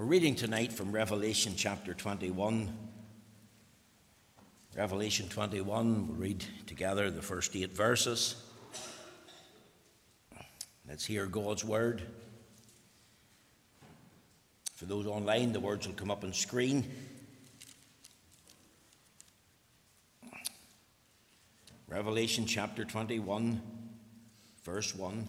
We're reading tonight from Revelation chapter 21. Revelation 21, we'll read together the first eight verses. Let's hear God's word. For those online, the words will come up on screen. Revelation chapter 21, verse 1.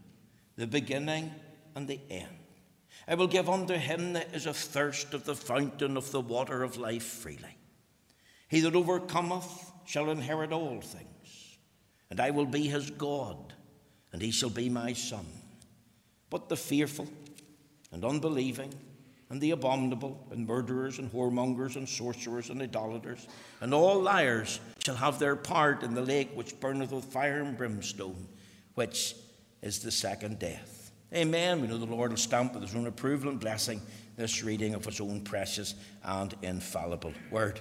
the beginning and the end. I will give unto him that is athirst of the fountain of the water of life freely. He that overcometh shall inherit all things and I will be his God, and he shall be my son. But the fearful and unbelieving, and the abominable, and murderers, and whoremongers, and sorcerers, and idolaters, and all liars shall have their part in the lake which burneth with fire and brimstone, which is the second death. Amen. We know the Lord will stamp with his own approval and blessing this reading of his own precious and infallible word.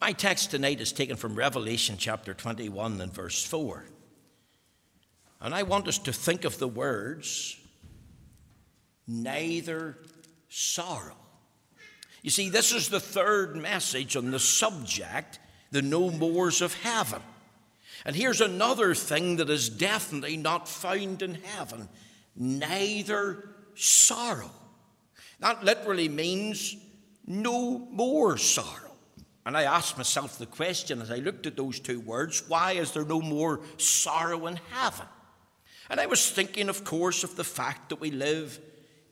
My text tonight is taken from Revelation chapter 21 and verse 4. And I want us to think of the words, neither sorrow. You see, this is the third message on the subject, the no mores of heaven. And here's another thing that is definitely not found in heaven neither sorrow. That literally means no more sorrow. And I asked myself the question as I looked at those two words why is there no more sorrow in heaven? And I was thinking, of course, of the fact that we live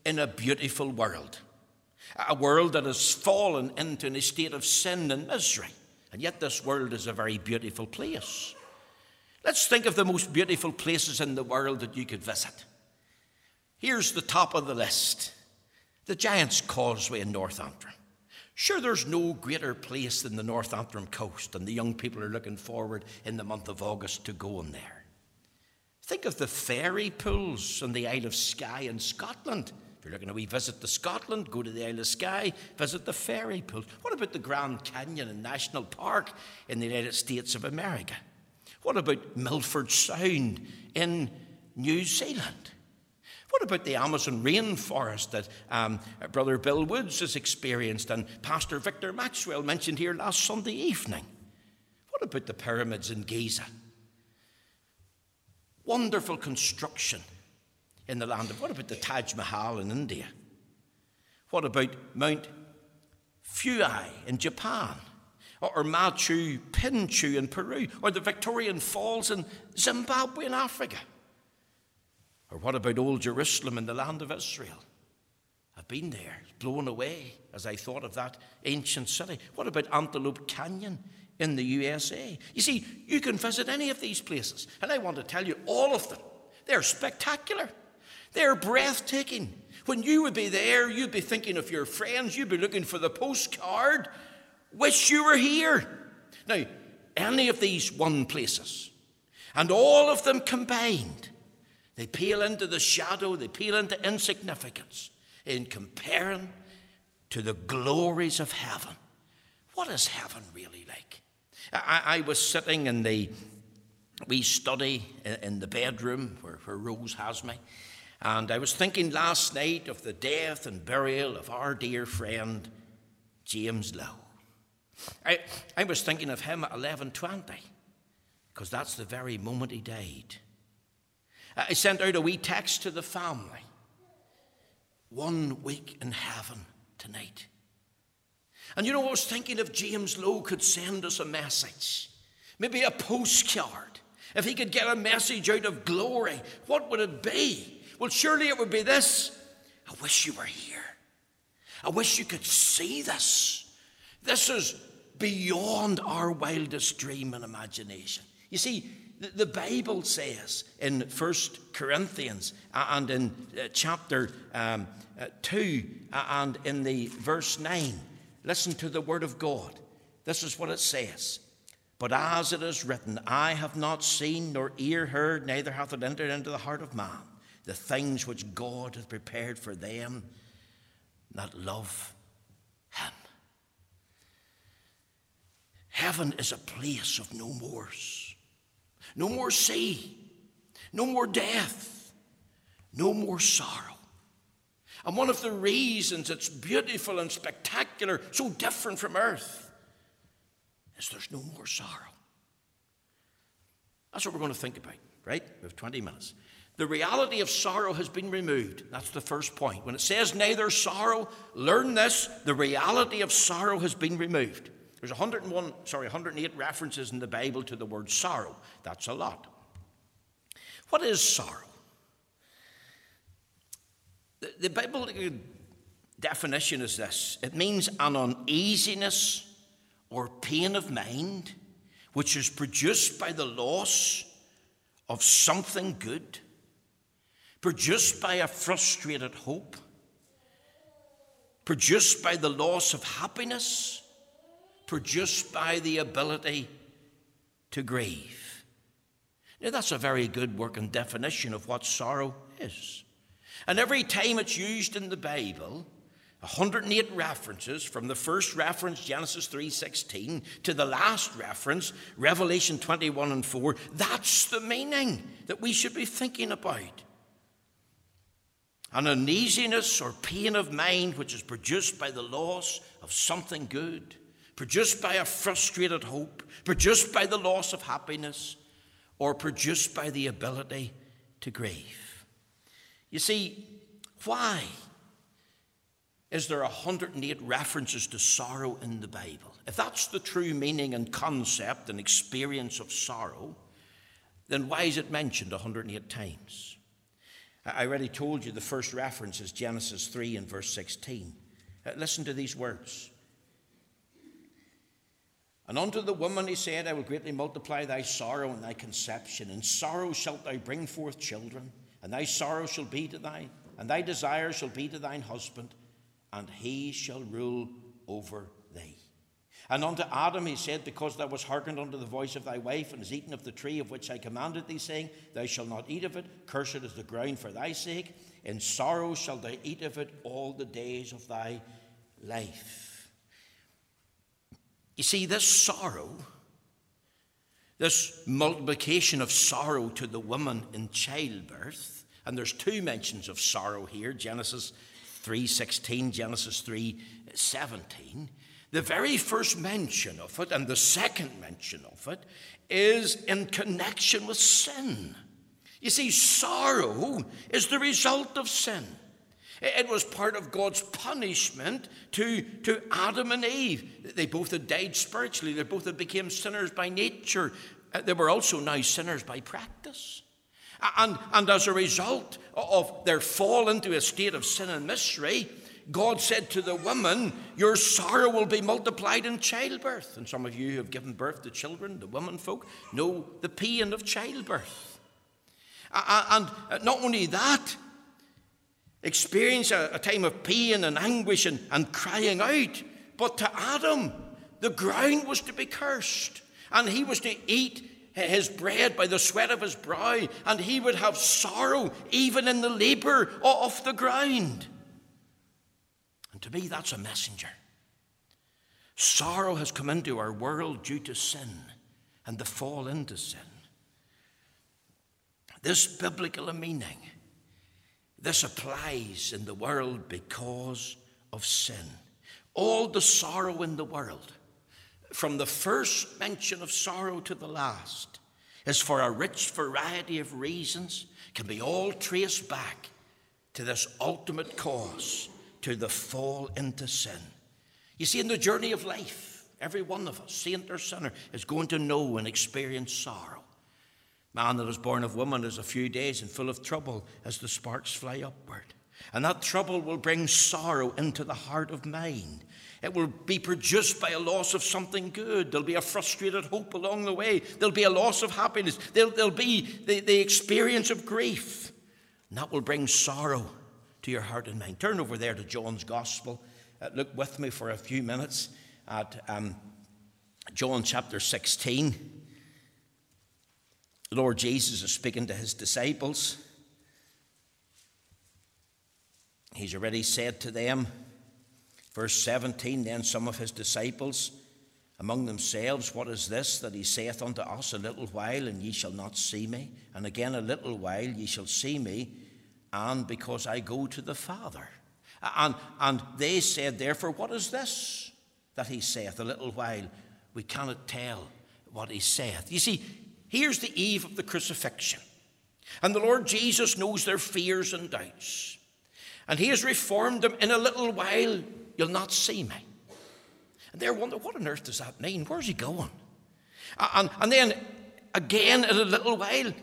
in a beautiful world, a world that has fallen into a state of sin and misery. And yet, this world is a very beautiful place. Let's think of the most beautiful places in the world that you could visit. Here's the top of the list the Giant's Causeway in North Antrim. Sure, there's no greater place than the North Antrim coast, and the young people are looking forward in the month of August to going there. Think of the fairy pools on the Isle of Skye in Scotland. If you're looking to revisit the Scotland, go to the Isle of Skye, visit the fairy pools. What about the Grand Canyon and National Park in the United States of America? What about Milford Sound in New Zealand? What about the Amazon rainforest that um, Brother Bill Woods has experienced and Pastor Victor Maxwell mentioned here last Sunday evening? What about the pyramids in Giza? Wonderful construction in the land of. What about the Taj Mahal in India? What about Mount Fuji in Japan? Or Machu Picchu in Peru? Or the Victoria Falls in Zimbabwe in Africa? Or what about old Jerusalem in the land of Israel? I've been there, blown away as I thought of that ancient city. What about Antelope Canyon in the USA? You see, you can visit any of these places, and I want to tell you all of them. They're spectacular, they're breathtaking. When you would be there, you'd be thinking of your friends, you'd be looking for the postcard. Wish you were here. Now, any of these one places, and all of them combined, they peel into the shadow, they peel into insignificance in comparing to the glories of heaven. What is heaven really like? I, I was sitting in the we study in the bedroom where, where Rose has me, and I was thinking last night of the death and burial of our dear friend James Lowe. I, I was thinking of him at 1120, because that's the very moment he died. Uh, I sent out a wee text to the family. One week in heaven tonight. And you know, I was thinking if James Lowe could send us a message, maybe a postcard, if he could get a message out of glory, what would it be? Well, surely it would be this I wish you were here. I wish you could see this. This is beyond our wildest dream and imagination. You see, the Bible says in 1 Corinthians and in uh, chapter um, uh, 2 and in the verse 9, listen to the word of God. This is what it says. But as it is written, I have not seen nor ear heard, neither hath it entered into the heart of man, the things which God hath prepared for them that love Him. Heaven is a place of no mores, no more sea, no more death, no more sorrow. And one of the reasons it's beautiful and spectacular, so different from earth, is there's no more sorrow. That's what we're going to think about, right? We have 20 minutes. The reality of sorrow has been removed. That's the first point. When it says neither sorrow, learn this the reality of sorrow has been removed. There's 101, sorry, 108 references in the Bible to the word sorrow. That's a lot. What is sorrow? The, the biblical definition is this it means an uneasiness or pain of mind which is produced by the loss of something good produced by a frustrated hope, produced by the loss of happiness, produced by the ability to grieve. Now, that's a very good working definition of what sorrow is. And every time it's used in the Bible, 108 references from the first reference Genesis 3:16 to the last reference Revelation 21 and 4 that's the meaning that we should be thinking about an uneasiness or pain of mind which is produced by the loss of something good, produced by a frustrated hope, produced by the loss of happiness, or produced by the ability to grieve. You see, why is there 108 references to sorrow in the Bible? If that's the true meaning and concept and experience of sorrow, then why is it mentioned 108 times? I already told you the first reference is Genesis 3 and verse 16. Uh, listen to these words. And unto the woman he said, I will greatly multiply thy sorrow and thy conception. In sorrow shalt thou bring forth children, and thy sorrow shall be to thine, and thy desire shall be to thine husband, and he shall rule over thee. And unto Adam he said, Because thou wast hearkened unto the voice of thy wife, and hast eaten of the tree of which I commanded thee, saying, Thou shalt not eat of it, cursed is the ground for thy sake. In sorrow shalt thou eat of it all the days of thy life. You see, this sorrow, this multiplication of sorrow to the woman in childbirth, and there's two mentions of sorrow here Genesis 3:16, Genesis 3:17 the very first mention of it and the second mention of it is in connection with sin. You see, sorrow is the result of sin. It was part of God's punishment to, to Adam and Eve. They both had died spiritually, they both had become sinners by nature. Uh, they were also now sinners by practice. And, and as a result of their fall into a state of sin and misery, God said to the woman, Your sorrow will be multiplied in childbirth. And some of you who have given birth to children, the women folk, know the pain of childbirth. And not only that, experience a time of pain and anguish and, and crying out, but to Adam, the ground was to be cursed, and he was to eat his bread by the sweat of his brow, and he would have sorrow even in the labour of the ground. And to me, that's a messenger. Sorrow has come into our world due to sin and the fall into sin. This biblical meaning, this applies in the world because of sin. All the sorrow in the world, from the first mention of sorrow to the last, is for a rich variety of reasons can be all traced back to this ultimate cause, to the fall into sin. You see, in the journey of life, every one of us, saint or sinner, is going to know and experience sorrow. Man that is born of woman is a few days and full of trouble as the sparks fly upward. And that trouble will bring sorrow into the heart of mind. It will be produced by a loss of something good. There'll be a frustrated hope along the way. There'll be a loss of happiness. There'll, there'll be the, the experience of grief. And that will bring sorrow to your heart and mind. Turn over there to John's Gospel. Uh, look with me for a few minutes at um, John chapter 16. The Lord Jesus is speaking to his disciples. He's already said to them, verse 17, then some of his disciples among themselves, What is this that he saith unto us, A little while, and ye shall not see me? And again, a little while, ye shall see me, and because I go to the Father. And, and they said, Therefore, what is this that he saith, A little while? We cannot tell what he saith. You see, here's the eve of the crucifixion. And the Lord Jesus knows their fears and doubts. And he has reformed them in a little while, you'll not see me. And they're wondering, what on earth does that mean? Where's he going? And, and then again, in a little while,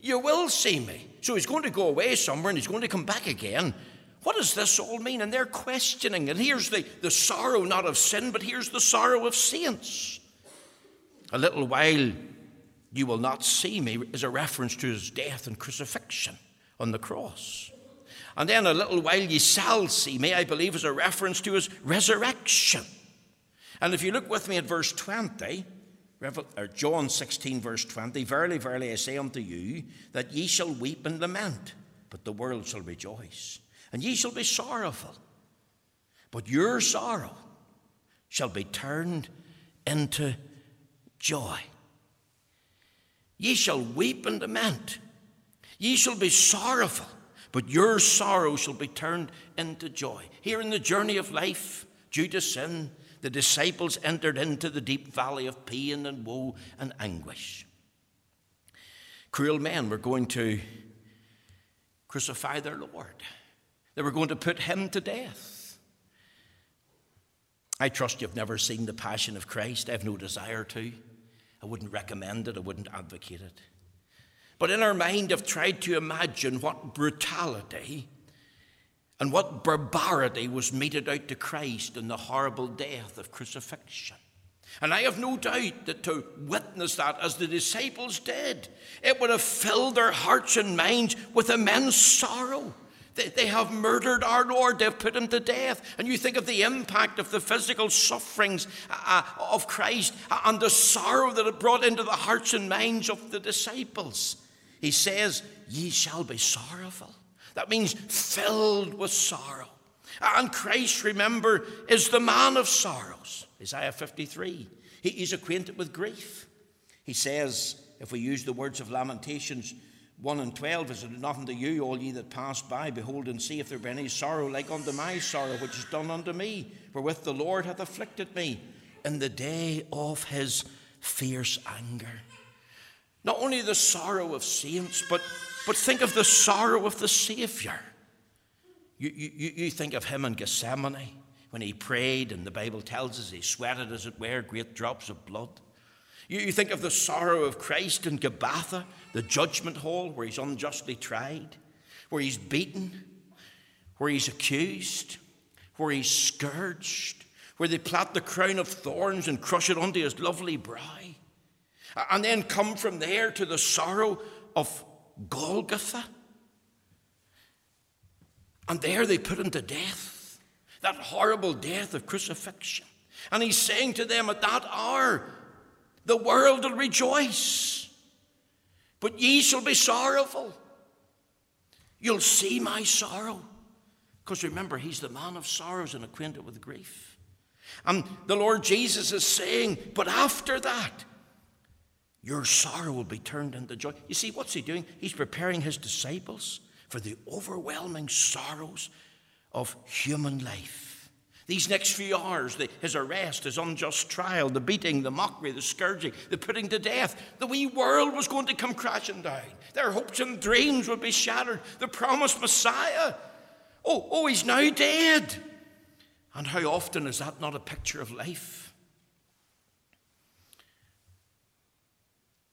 you will see me. So he's going to go away somewhere and he's going to come back again. What does this all mean? And they're questioning. And here's the, the sorrow not of sin, but here's the sorrow of saints. A little while you will not see me is a reference to his death and crucifixion on the cross. And then a little while ye shall see me, I believe, is a reference to his resurrection. And if you look with me at verse 20, or John 16, verse 20, Verily, verily, I say unto you, that ye shall weep and lament, but the world shall rejoice. And ye shall be sorrowful, but your sorrow shall be turned into joy. Ye shall weep and lament, ye shall be sorrowful, but your sorrow shall be turned into joy. Here in the journey of life, due to sin, the disciples entered into the deep valley of pain and woe and anguish. Cruel men were going to crucify their Lord, they were going to put him to death. I trust you've never seen the Passion of Christ. I have no desire to. I wouldn't recommend it, I wouldn't advocate it. But in our mind, I've tried to imagine what brutality and what barbarity was meted out to Christ in the horrible death of crucifixion. And I have no doubt that to witness that as the disciples did, it would have filled their hearts and minds with immense sorrow. They, they have murdered our Lord, they've put him to death. And you think of the impact of the physical sufferings uh, uh of Christ uh, and the sorrow that it brought into the hearts and minds of the disciples. He says, Ye shall be sorrowful. That means filled with sorrow. Uh, and Christ, remember, is the man of sorrows. Isaiah 53. He he's acquainted with grief. He says, if we use the words of Lamentations 1 and 12, is it nothing to you, all ye that pass by? Behold and see if there be any sorrow like unto my sorrow, which is done unto me. Wherewith the Lord hath afflicted me in the day of his fierce anger. Not only the sorrow of saints, but, but think of the sorrow of the Savior. You, you, you think of him in Gethsemane when he prayed, and the Bible tells us he sweated, as it were, great drops of blood. You, you think of the sorrow of Christ in Gabbatha, the judgment hall where he's unjustly tried, where he's beaten, where he's accused, where he's scourged, where they plait the crown of thorns and crush it onto his lovely brow. And then come from there to the sorrow of Golgotha. And there they put him to death, that horrible death of crucifixion. And he's saying to them at that hour, the world will rejoice, but ye shall be sorrowful. You'll see my sorrow. Because remember, he's the man of sorrows and acquainted with grief. And the Lord Jesus is saying, but after that, your sorrow will be turned into joy. You see, what's he doing? He's preparing his disciples for the overwhelming sorrows of human life. These next few hours, the, his arrest, his unjust trial, the beating, the mockery, the scourging, the putting to death, the wee world was going to come crashing down. Their hopes and dreams would be shattered. The promised Messiah, oh, oh, he's now dead. And how often is that not a picture of life?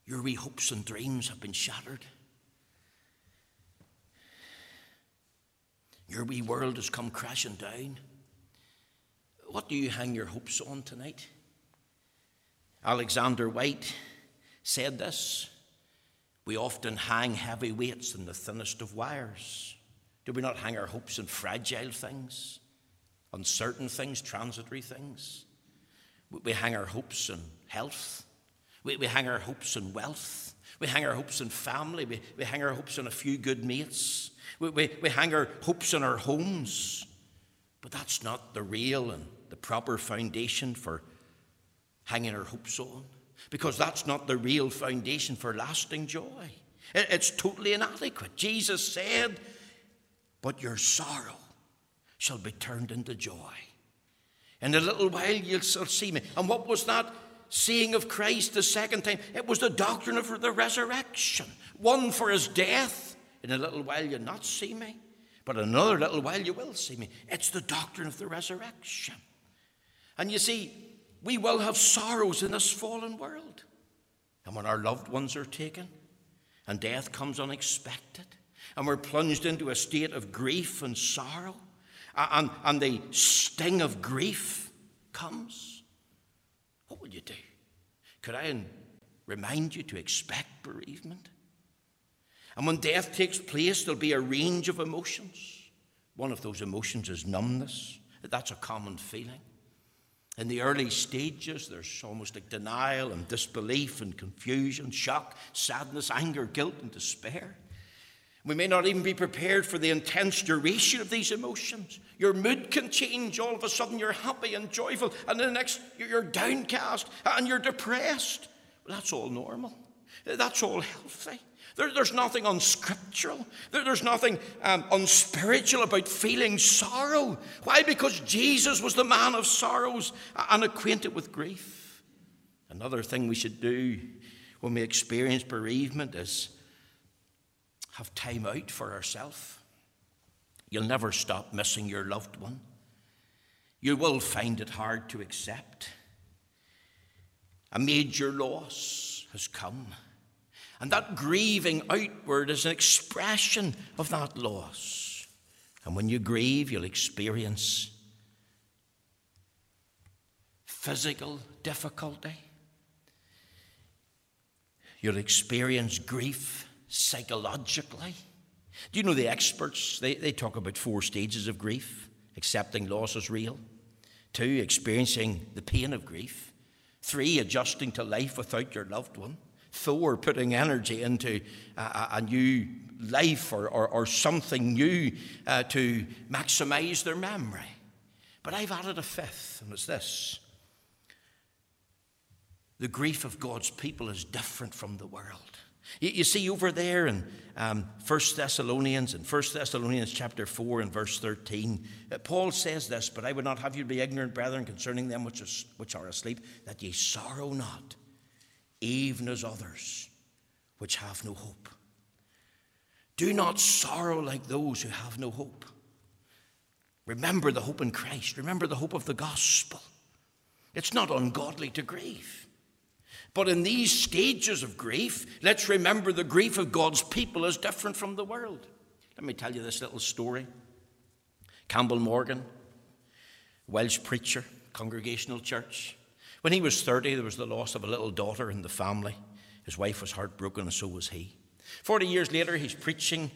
Your wee hopes and dreams have been shattered. Your wee world has come crashing down. What do you hang your hopes on tonight? Alexander Whyte said this We often hang heavy weights in the thinnest of wires. Do we not hang our hopes on fragile things, uncertain things, transitory things? We hang our hopes on health. We, we hang our hopes on wealth. We hang our hopes on family. We, we hang our hopes on a few good mates. We, we, we hang our hopes on our homes. But that's not the real and the proper foundation for hanging our hopes on, because that's not the real foundation for lasting joy. It's totally inadequate. Jesus said, But your sorrow shall be turned into joy. In a little while you'll see me. And what was that seeing of Christ the second time? It was the doctrine of the resurrection. One for his death. In a little while you'll not see me, but another little while you will see me. It's the doctrine of the resurrection. And you see, we will have sorrows in this fallen world. And when our loved ones are taken, and death comes unexpected, and we're plunged into a state of grief and sorrow, and, and the sting of grief comes, what will you do? Could I remind you to expect bereavement? And when death takes place, there'll be a range of emotions. One of those emotions is numbness. That's a common feeling. In the early stages, there's almost like denial and disbelief and confusion, shock, sadness, anger, guilt, and despair. We may not even be prepared for the intense duration of these emotions. Your mood can change. All of a sudden, you're happy and joyful, and the next, you're downcast and you're depressed. That's all normal. That's all healthy. There, there's nothing unscriptural. There, there's nothing um, unspiritual about feeling sorrow. Why? Because Jesus was the man of sorrows and acquainted with grief. Another thing we should do when we experience bereavement is have time out for ourselves. You'll never stop missing your loved one. You will find it hard to accept. A major loss has come. And that grieving outward is an expression of that loss. And when you grieve, you'll experience physical difficulty. You'll experience grief psychologically. Do you know the experts? They, they talk about four stages of grief accepting loss as real, two, experiencing the pain of grief, three, adjusting to life without your loved one, Thor putting energy into a, a new life or, or, or something new uh, to maximize their memory. But I've added a fifth, and it's this the grief of God's people is different from the world. You, see, over there in um, 1 Thessalonians, in 1 Thessalonians chapter 4 and verse 13, uh, Paul says this, But I would not have you be ignorant, brethren, concerning them which, is, which are asleep, that ye sorrow not even as others which have no hope. Do not sorrow like those who have no hope. Remember the hope in Christ. Remember the hope of the gospel. It's not ungodly to grieve. But in these stages of grief, let's remember the grief of God's people is different from the world. Let me tell you this little story. Campbell Morgan, Welsh preacher, Congregational Church, when he was 30, there was the loss of a little daughter in the family. His wife was heartbroken, and so was he. 40 years later, he's preaching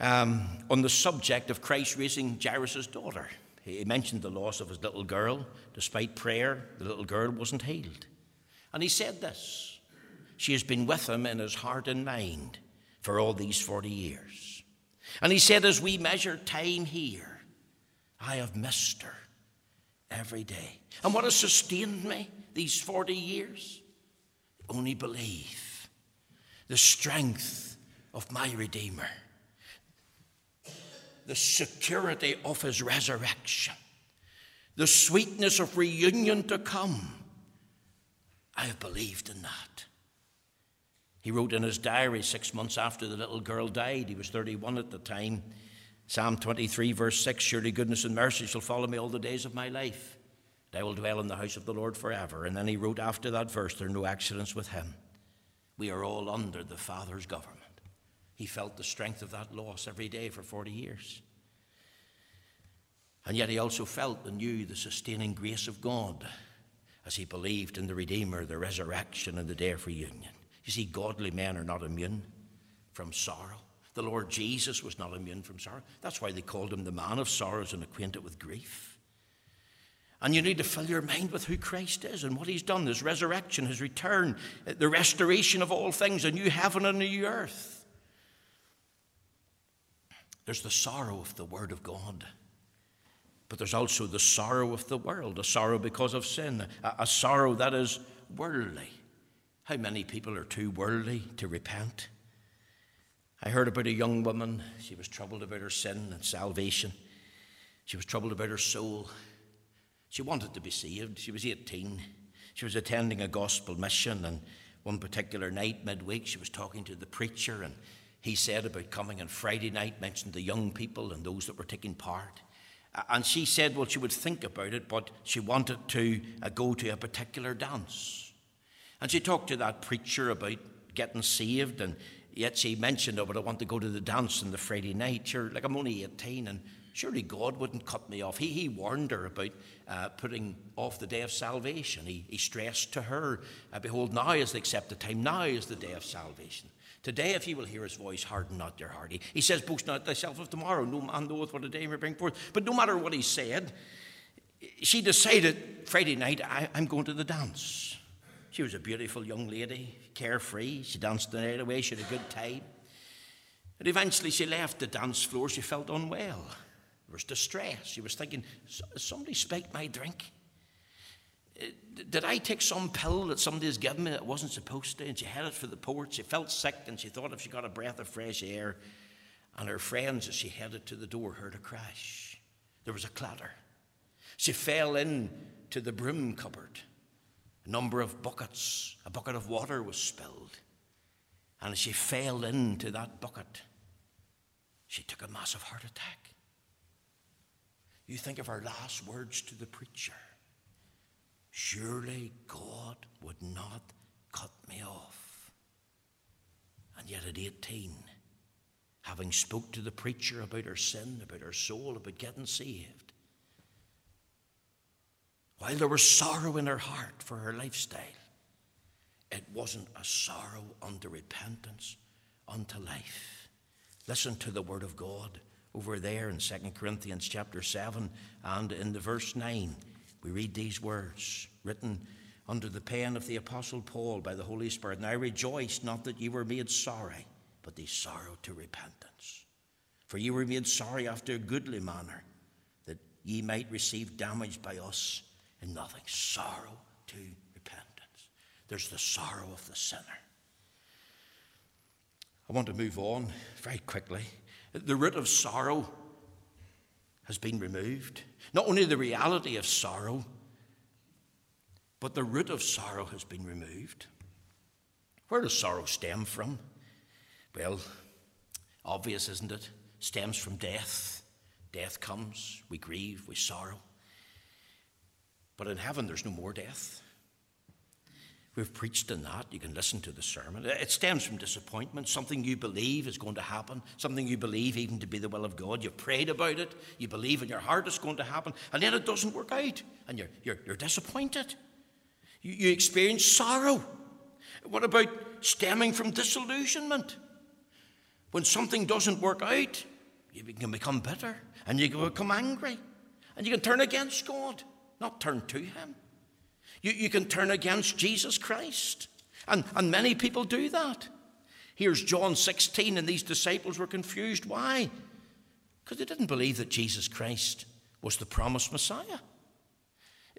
um, on the subject of Christ raising Jairus' daughter. He mentioned the loss of his little girl. Despite prayer, the little girl wasn't healed. And he said this She has been with him in his heart and mind for all these 40 years. And he said, As we measure time here, I have missed her every day. And what has sustained me these 40 years? Only believe the strength of my Redeemer, the security of his resurrection, the sweetness of reunion to come. I have believed in that. He wrote in his diary six months after the little girl died, he was 31 at the time, Psalm 23, verse 6 Surely goodness and mercy shall follow me all the days of my life. And I will dwell in the house of the Lord forever. And then he wrote after that verse, There are no accidents with him. We are all under the Father's government. He felt the strength of that loss every day for 40 years. And yet he also felt and knew the sustaining grace of God as he believed in the Redeemer, the resurrection, and the day of reunion. You see, godly men are not immune from sorrow. The Lord Jesus was not immune from sorrow. That's why they called him the man of sorrows and acquainted with grief. And you need to fill your mind with who Christ is and what he's done his resurrection, his return, the restoration of all things, a new heaven and a new earth. There's the sorrow of the Word of God. But there's also the sorrow of the world, a sorrow because of sin, a, a sorrow that is worldly. How many people are too worldly to repent? I heard about a young woman. She was troubled about her sin and salvation. She was troubled about her soul. She wanted to be saved. She was 18. She was attending a gospel mission, and one particular night, midweek, she was talking to the preacher, and he said about coming on Friday night, mentioned the young people and those that were taking part. And she said, well, she would think about it, but she wanted to uh, go to a particular dance. And she talked to that preacher about getting saved, and yet she mentioned, oh, but I want to go to the dance on the Friday night. Sure, like I'm only 18, and surely God wouldn't cut me off. He, he warned her about uh, putting off the day of salvation. He, he stressed to her, uh, Behold, now is the accepted time, now is the day of salvation. Today, if you will hear his voice, harden not your heart. He, he says, Boast not thyself of tomorrow. No man knoweth what a day may bring forth. But no matter what he said, she decided Friday night, I, I'm going to the dance. She was a beautiful young lady, carefree. She danced the night away. She had a good time. And eventually she left the dance floor. She felt unwell. There was distress. She was thinking, somebody spiked my drink. Eh, did I take some pill that somebody has given me that wasn't supposed to? And she headed for the port. She felt sick and she thought if she got a breath of fresh air, and her friends, as she headed to the door, heard a crash. There was a clatter. She fell in to the broom cupboard. A number of buckets, a bucket of water was spilled. And as she fell into that bucket, she took a massive heart attack. You think of her last words to the preacher Surely God would not cut me off. And yet at 18, having spoke to the preacher about her sin, about her soul, about getting saved, while there was sorrow in her heart for her lifestyle, it wasn't a sorrow unto repentance, unto life. Listen to the word of God over there in 2 Corinthians chapter 7 and in the verse 9 we read these words written under the pen of the Apostle Paul by the Holy Spirit. And I rejoice not that ye were made sorry, but ye sorrow to repentance. For ye were made sorry after a goodly manner, that ye might receive damage by us in nothing. Sorrow to repentance. There's the sorrow of the sinner. I want to move on very quickly. The root of sorrow has been removed. Not only the reality of sorrow, but the root of sorrow has been removed. Where does sorrow stem from? Well, obvious, isn't it? Stems from death. Death comes, we grieve, we sorrow. But in heaven, there's no more death. We've preached in that. You can listen to the sermon. It stems from disappointment, something you believe is going to happen, something you believe even to be the will of God. You've prayed about it, you believe in your heart it's going to happen, and then it doesn't work out, and you're, you're, you're disappointed. You, you experience sorrow. What about stemming from disillusionment? When something doesn't work out, you can become bitter, and you can become angry, and you can turn against God, not turn to Him. You, you can turn against Jesus Christ. And, and many people do that. Here's John 16, and these disciples were confused. Why? Because they didn't believe that Jesus Christ was the promised Messiah.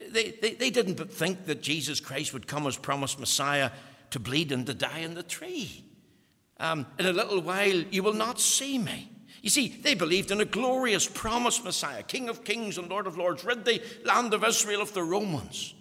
They, they, they didn't think that Jesus Christ would come as promised Messiah to bleed and to die on the tree. Um, in a little while, you will not see me. You see, they believed in a glorious promised Messiah, King of kings and Lord of lords, rid the land of Israel of the Romans.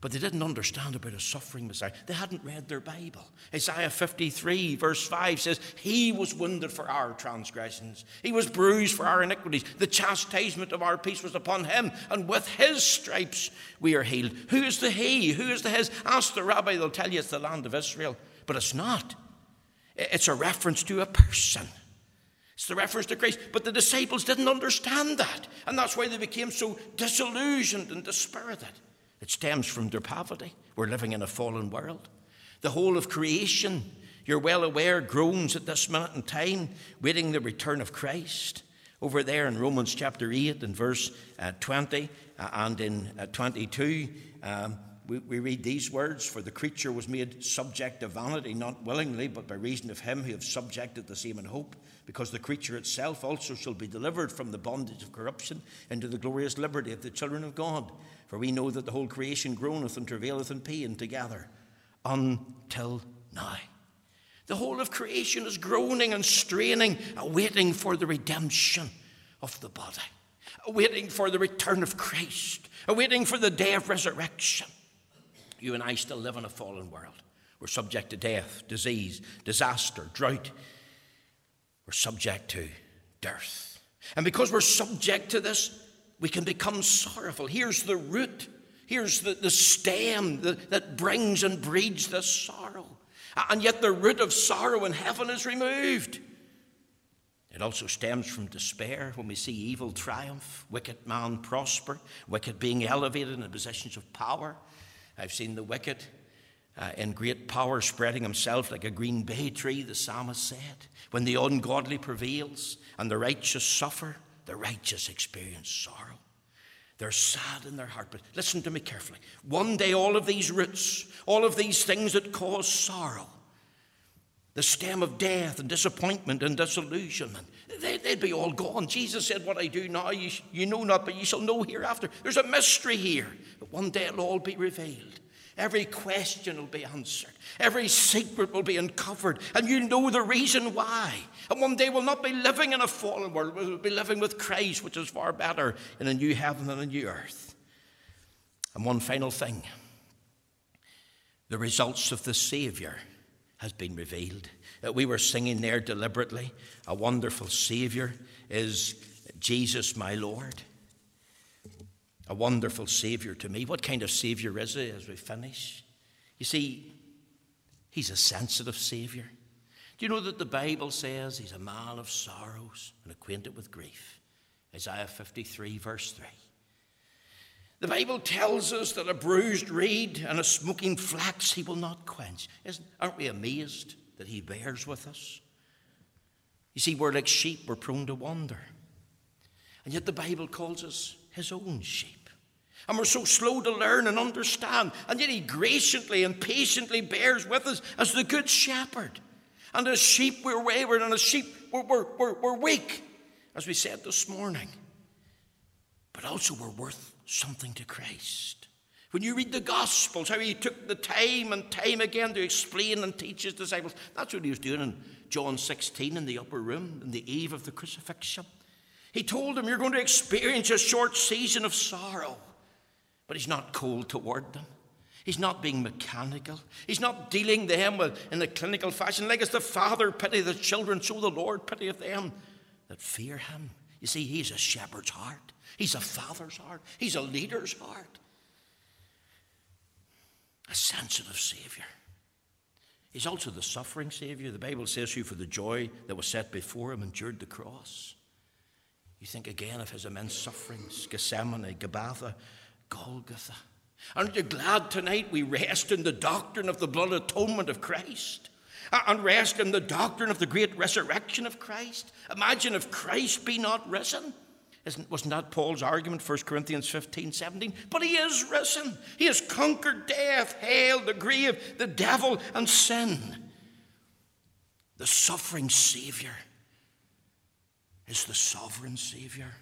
But they didn't understand about a suffering Messiah. They hadn't read their Bible. Isaiah 53, verse 5 says, He was wounded for our transgressions, He was bruised for our iniquities. The chastisement of our peace was upon Him, and with His stripes we are healed. Who is the He? Who is the His? Ask the rabbi, they'll tell you it's the land of Israel. But it's not. It's a reference to a person. It's the reference to Christ. But the disciples didn't understand that. And that's why they became so disillusioned and dispirited. It stems from their poverty. We're living in a fallen world. The whole of creation, you're well aware, groans at this minute in time, waiting the return of Christ. Over there in Romans chapter 8 and verse uh, 20 uh, and in uh, 22, um, we, we read these words For the creature was made subject to vanity, not willingly, but by reason of him who have subjected the same in hope, because the creature itself also shall be delivered from the bondage of corruption into the glorious liberty of the children of God. For we know that the whole creation groaneth and travaileth in pain together until now. The whole of creation is groaning and straining, awaiting for the redemption of the body, awaiting for the return of Christ, awaiting for the day of resurrection. You and I still live in a fallen world. We're subject to death, disease, disaster, drought. We're subject to dearth. And because we're subject to this, we can become sorrowful. Here's the root, here's the, the stem that, that brings and breeds this sorrow. And yet, the root of sorrow in heaven is removed. It also stems from despair when we see evil triumph, wicked man prosper, wicked being elevated in positions of power. I've seen the wicked uh, in great power spreading himself like a green bay tree, the psalmist said. When the ungodly prevails and the righteous suffer, the righteous experience sorrow. They're sad in their heart. But listen to me carefully. One day, all of these roots, all of these things that cause sorrow, the stem of death and disappointment and disillusionment, they, would be all gone. Jesus said, What I do now, you, you know not, but you shall know hereafter. There's a mystery here, but one day it'll all be revealed. Every question will be answered. Every secret will be uncovered. And you know the reason why. And one day we'll not be living in a fallen world. We'll be living with Christ, which is far better in a new heaven and a new earth. And one final thing the results of the Savior has been revealed. Uh, we were singing there deliberately. A wonderful Savior is Jesus, my Lord a wonderful Savior to me. What kind of Savior is he as we finish? You see, he's a sensitive Savior. Do you know that the Bible says he's a man of sorrows and acquainted with grief? Isaiah 53, verse 3. The Bible tells us that a bruised reed and a smoking flax he will not quench. Isn't, aren't we amazed that he bears with us? You see, we're like sheep, we're prone to wander. And yet the Bible calls us his own sheep. And we're so slow to learn and understand. And yet he graciously and patiently bears with us as the good shepherd. And as sheep, we're wayward, and as sheep, we're, we're, we're, we're weak, as we said this morning. But also, we're worth something to Christ. When you read the Gospels, how he took the time and time again to explain and teach his disciples, that's what he was doing in John 16 in the upper room, in the eve of the crucifixion. He told them, You're going to experience a short season of sorrow. But he's not cold toward them. He's not being mechanical. He's not dealing them with, in a clinical fashion. Like as the Father pity the children, so the Lord pitieth them that fear him. You see, he's a shepherd's heart. He's a father's heart. He's a leader's heart. A sensitive Savior. He's also the suffering Savior. The Bible says, Who for the joy that was set before him endured the cross. You think again of his immense sufferings Gethsemane, Gabbatha, Golgotha. Aren't you glad tonight we rest in the doctrine of the blood atonement of Christ? And rest in the doctrine of the great resurrection of Christ? Imagine if Christ be not risen. Isn't, wasn't that Paul's argument, 1 Corinthians 15, 17? But he is risen. He has conquered death, hell, the grave, the devil, and sin. The suffering Savior is the sovereign Savior.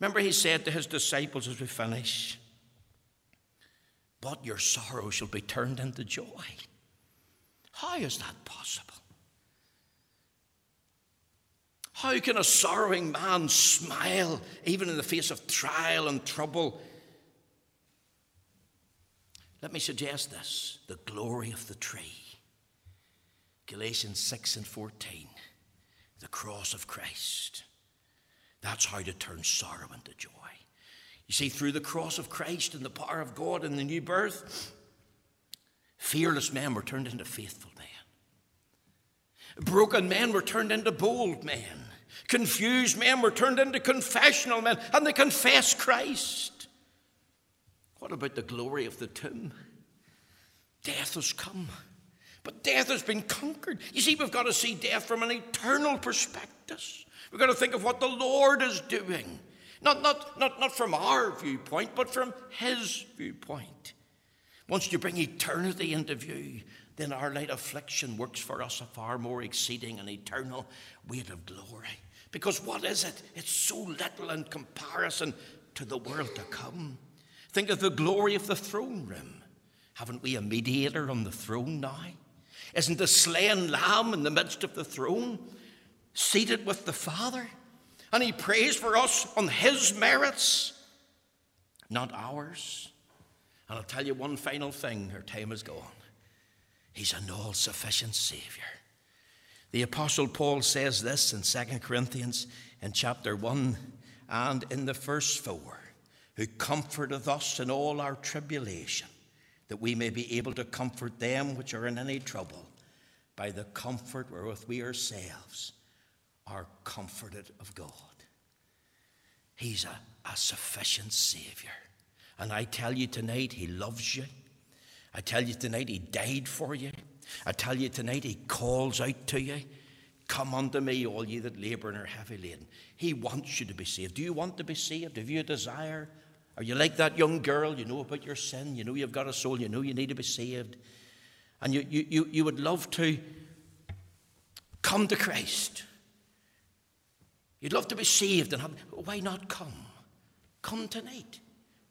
Remember, he said to his disciples as we finish, But your sorrow shall be turned into joy. How is that possible? How can a sorrowing man smile even in the face of trial and trouble? Let me suggest this the glory of the tree. Galatians 6 and 14, the cross of Christ. That's how to turn sorrow into joy. You see, through the cross of Christ and the power of God and the new birth, fearless men were turned into faithful men. Broken men were turned into bold men. Confused men were turned into confessional men, and they confessed Christ. What about the glory of the tomb? Death has come, but death has been conquered. You see, we've got to see death from an eternal perspective. We've got to think of what the Lord is doing. Not, not, not, not from our viewpoint, but from His viewpoint. Once you bring eternity into view, then our light affliction works for us a far more exceeding and eternal weight of glory. Because what is it? It's so little in comparison to the world to come. Think of the glory of the throne room. Haven't we a mediator on the throne now? Isn't the slain lamb in the midst of the throne, seated with the Father? And he prays for us on his merits, not ours. And I'll tell you one final thing, our time is gone. He's an all sufficient Savior. The Apostle Paul says this in 2 Corinthians in chapter 1 and in the first 4 who comforteth us in all our tribulation, that we may be able to comfort them which are in any trouble by the comfort wherewith we ourselves are comforted of God. He's a, a sufficient Savior. And I tell you tonight, He loves you. I tell you tonight, He died for you. I tell you tonight, He calls out to you. Come unto me, all ye that labour and are heavy laden. He wants you to be saved. Do you want to be saved? Have you a desire? Are you like that young girl? You know about your sin. You know you've got a soul. You know you need to be saved. And you, you, you, you would love to come to Christ. You'd love to be saved and have, why not come? Come tonight.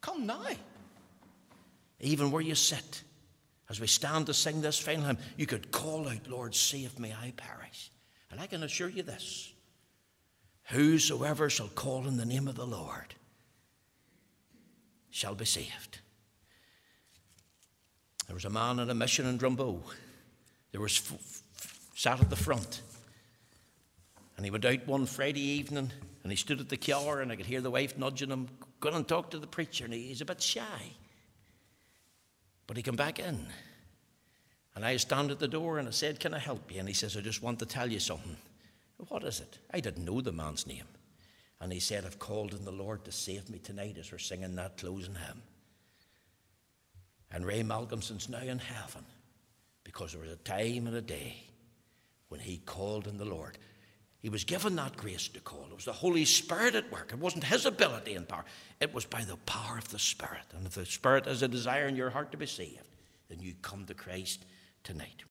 Come now. Even where you sit. As we stand to sing this final hymn, you could call out, Lord, save me, I perish. And I can assure you this whosoever shall call in the name of the Lord shall be saved. There was a man in a mission in Drumbo. There was f- f- sat at the front. And he went out one Friday evening and he stood at the car and I could hear the wife nudging him, go and talk to the preacher. And he, he's a bit shy. But he came back in. And I stand at the door and I said, Can I help you? And he says, I just want to tell you something. What is it? I didn't know the man's name. And he said, I've called on the Lord to save me tonight as we're singing that closing hymn. And Ray Malcolmson's now in heaven because there was a time and a day when he called on the Lord. He was given that grace to call. It was the Holy Spirit at work. It wasn't his ability and power, it was by the power of the Spirit. And if the Spirit has a desire in your heart to be saved, then you come to Christ tonight.